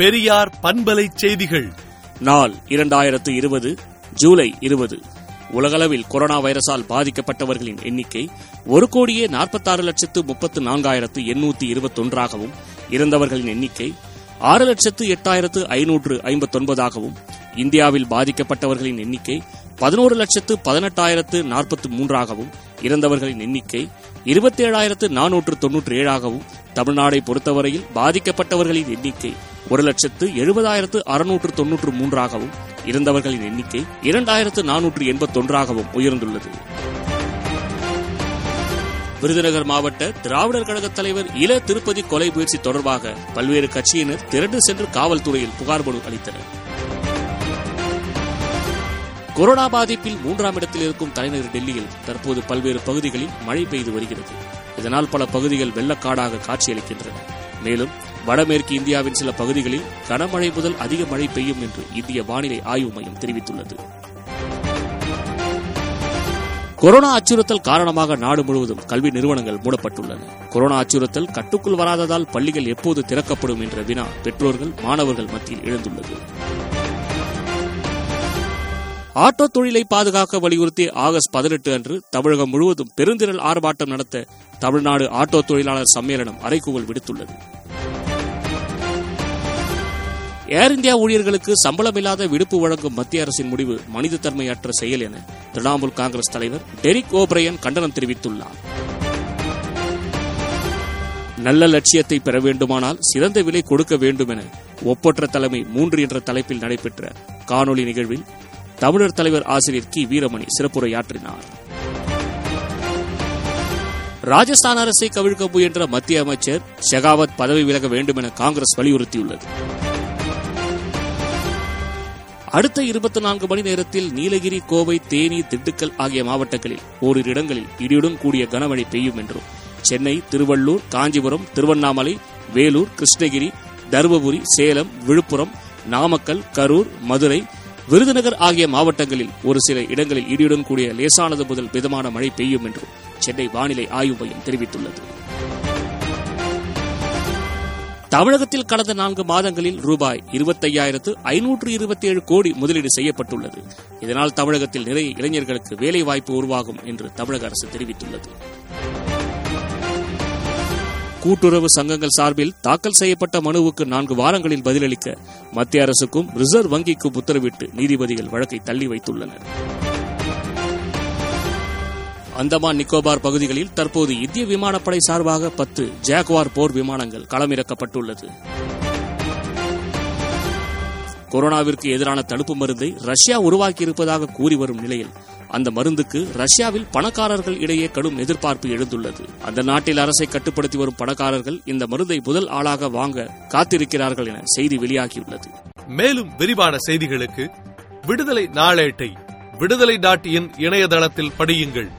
பெரியார் பண்பலை செய்திகள். நாள் இரண்டாயிரத்து இருபது ஜூலை இருபது. உலகளவில் கொரோனா வைரஸால் பாதிக்கப்பட்டவர்களின் எண்ணிக்கை ஒரு கோடியே நாற்பத்தாறு லட்சத்து முப்பத்து நான்காயிரத்து எண்ணூத்தி இருபத்தொன்றாகவும் இறந்தவர்களின் எண்ணிக்கை ஆறு லட்சத்து எட்டாயிரத்து ஐநூற்று ஐம்பத்தொன்பதாகவும் இந்தியாவில் பாதிக்கப்பட்டவர்களின் எண்ணிக்கை பதினோரு லட்சத்து பதினெட்டாயிரத்து நாற்பத்து மூன்றாகவும் இறந்தவர்களின் எண்ணிக்கை இருபத்தேழாயிரத்து நானூற்று தொன்னூற்றி ஏழாகவும் தமிழ்நாடை பொறுத்தவரையில் பாதிக்கப்பட்டவர்களின் எண்ணிக்கை ஒரு லட்சத்து எழுபதாயிரத்து அறுநூற்று தொன்னூற்று மூன்றாகவும் இறந்தவர்களின் எண்ணிக்கை இரண்டாயிரத்து நானூற்று எண்பத்தொன்றாகவும் உயர்ந்துள்ளது. விருதுநகர் மாவட்ட திராவிடர் கழக தலைவர் இள திருப்பதி கொலை முயற்சி தொடர்பாக பல்வேறு கட்சியினர் திரண்டு சென்று காவல்துறையில் புகார் மனு அளித்தனர். கொரோனா பாதிப்பில் மூன்றாம் இடத்தில் இருக்கும் தலைநகர் டெல்லியில் தற்போது பல்வேறு பகுதிகளில் மழை பெய்து வருகிறது. இதனால் பல பகுதிகள் வெள்ளக்காடாக காட்சியளிக்கின்றன. மேலும் வடமேற்கு இந்தியாவின் சில பகுதிகளில் கனமழை முதல் அதிக மழை பெய்யும் என்று இந்திய வானிலை ஆய்வு மையம் தெரிவித்துள்ளது. கொரோனா அச்சுறுத்தல் காரணமாக நாடு முழுவதும் கல்வி நிறுவனங்கள் மூடப்பட்டுள்ளன. கொரோனா அச்சுறுத்தல் கட்டுக்குள் வராததால் பள்ளிகள் எப்போது திறக்கப்படும் என்ற வினா பெற்றோர்கள் மாணவர்கள் மத்தியில் எழுந்துள்ளது. ஆட்டோ தொழிலை பாதுகாக்க வலியுறுத்தி ஆகஸ்ட் பதினெட்டு அன்று தமிழகம் முழுவதும் பெருந்திரள் ஆர்ப்பாட்டம் நடத்த தமிழ்நாடு ஆட்டோ தொழிலாளர் சம்மேளனம் அறைகூவல் விடுத்துள்ளது. ஏர் இந்தியா ஊழியர்களுக்கு சம்பளமில்லாத விடுப்பு வழங்கும் மத்திய அரசின் முடிவு மனித தன்மையற்ற செயல் என திரிணாமுல் காங்கிரஸ் தலைவர் டெரிக் ஓபிரையன் கண்டனம் தெரிவித்துள்ளார். நல்ல லட்சியத்தை பெற வேண்டுமானால் சிறந்த விலை கொடுக்க வேண்டும் என ஒப்பற்ற தலைமை மூன்று என்ற தலைப்பில் நடைபெற்ற காணொலி நிகழ்வில் தமிழர் தலைவர் ஆசிரியர் கி. வீரமணி சிறப்புரையாற்றினார். ராஜஸ்தான் அரசை கவிழ்க்க முயன்ற மத்திய அமைச்சர் ஷெகாவத் பதவி விலக வேண்டும் என காங்கிரஸ் வலியுறுத்தியுள்ளது. அடுத்த இருபத்தி நான்கு மணி நேரத்தில் நீலகிரி கோவை தேனி திண்டுக்கல் ஆகிய மாவட்டங்களில் ஓரிரு இடங்களில் இடியுடன் கூடிய கனமழை பெய்யும் என்றும் சென்னை திருவள்ளூர் காஞ்சிபுரம் திருவண்ணாமலை வேலூர் கிருஷ்ணகிரி தருமபுரி சேலம் விழுப்புரம் நாமக்கல் கரூர் மதுரை விருதுநகர் ஆகிய மாவட்டங்களில் ஒரு சில இடங்களில் இடியுடன் கூடிய லேசானது முதல் மிதமான மழை பெய்யும் என்றும் சென்னை வானிலை ஆய்வு மையம் தெரிவித்துள்ளது. தமிழகத்தில் கடந்த நான்கு மாதங்களில் ரூபாய் இருபத்தையாயிரத்து ஐநூற்று இருபத்தி ஏழு கோடி முதலீடு செய்யப்பட்டுள்ளது. இதனால் தமிழகத்தில் நிறைய இளைஞர்களுக்கு வேலை வாய்ப்பு உருவாகும் என்று தமிழக அரசு தெரிவித்துள்ளது. கூட்டுறவு சங்கங்கள் சார்பில் தாக்கல் செய்யப்பட்ட மனுவுக்கு நான்கு வாரங்களில் பதிலளிக்க மத்திய அரசுக்கும் ரிசர்வ் வங்கிக்கும் உத்தரவிட்டு நீதிபதிகள் வழக்கை தள்ளி வைத்துள்ளனர். அந்தமான் நிக்கோபார் பகுதிகளில் தற்போது இந்திய விமானப்படை சார்பாக பத்து ஜாக்வார் போர் விமானங்கள் களமிறக்கப்பட்டுள்ளது. கொரோனாவிற்கு எதிரான தடுப்பு மருந்தை ரஷ்யா உருவாக்கியிருப்பதாக கூறி வரும் நிலையில் அந்த மருந்துக்கு ரஷ்யாவில் பணக்காரர்கள் இடையே கடும் எதிர்பார்ப்பு எழுந்துள்ளது. அந்த நாட்டில் அரசை கட்டுப்படுத்தி வரும் பணக்காரர்கள் இந்த மருந்தை முதல் ஆளாக வாங்க காத்திருக்கிறார்கள் என செய்தி வெளியாகியுள்ளது. மேலும் விரிவான செய்திகளுக்கு விடுதலை நாளேட்டை விடுதலை டாட் இன் இணையதளத்தில் படியுங்கள்.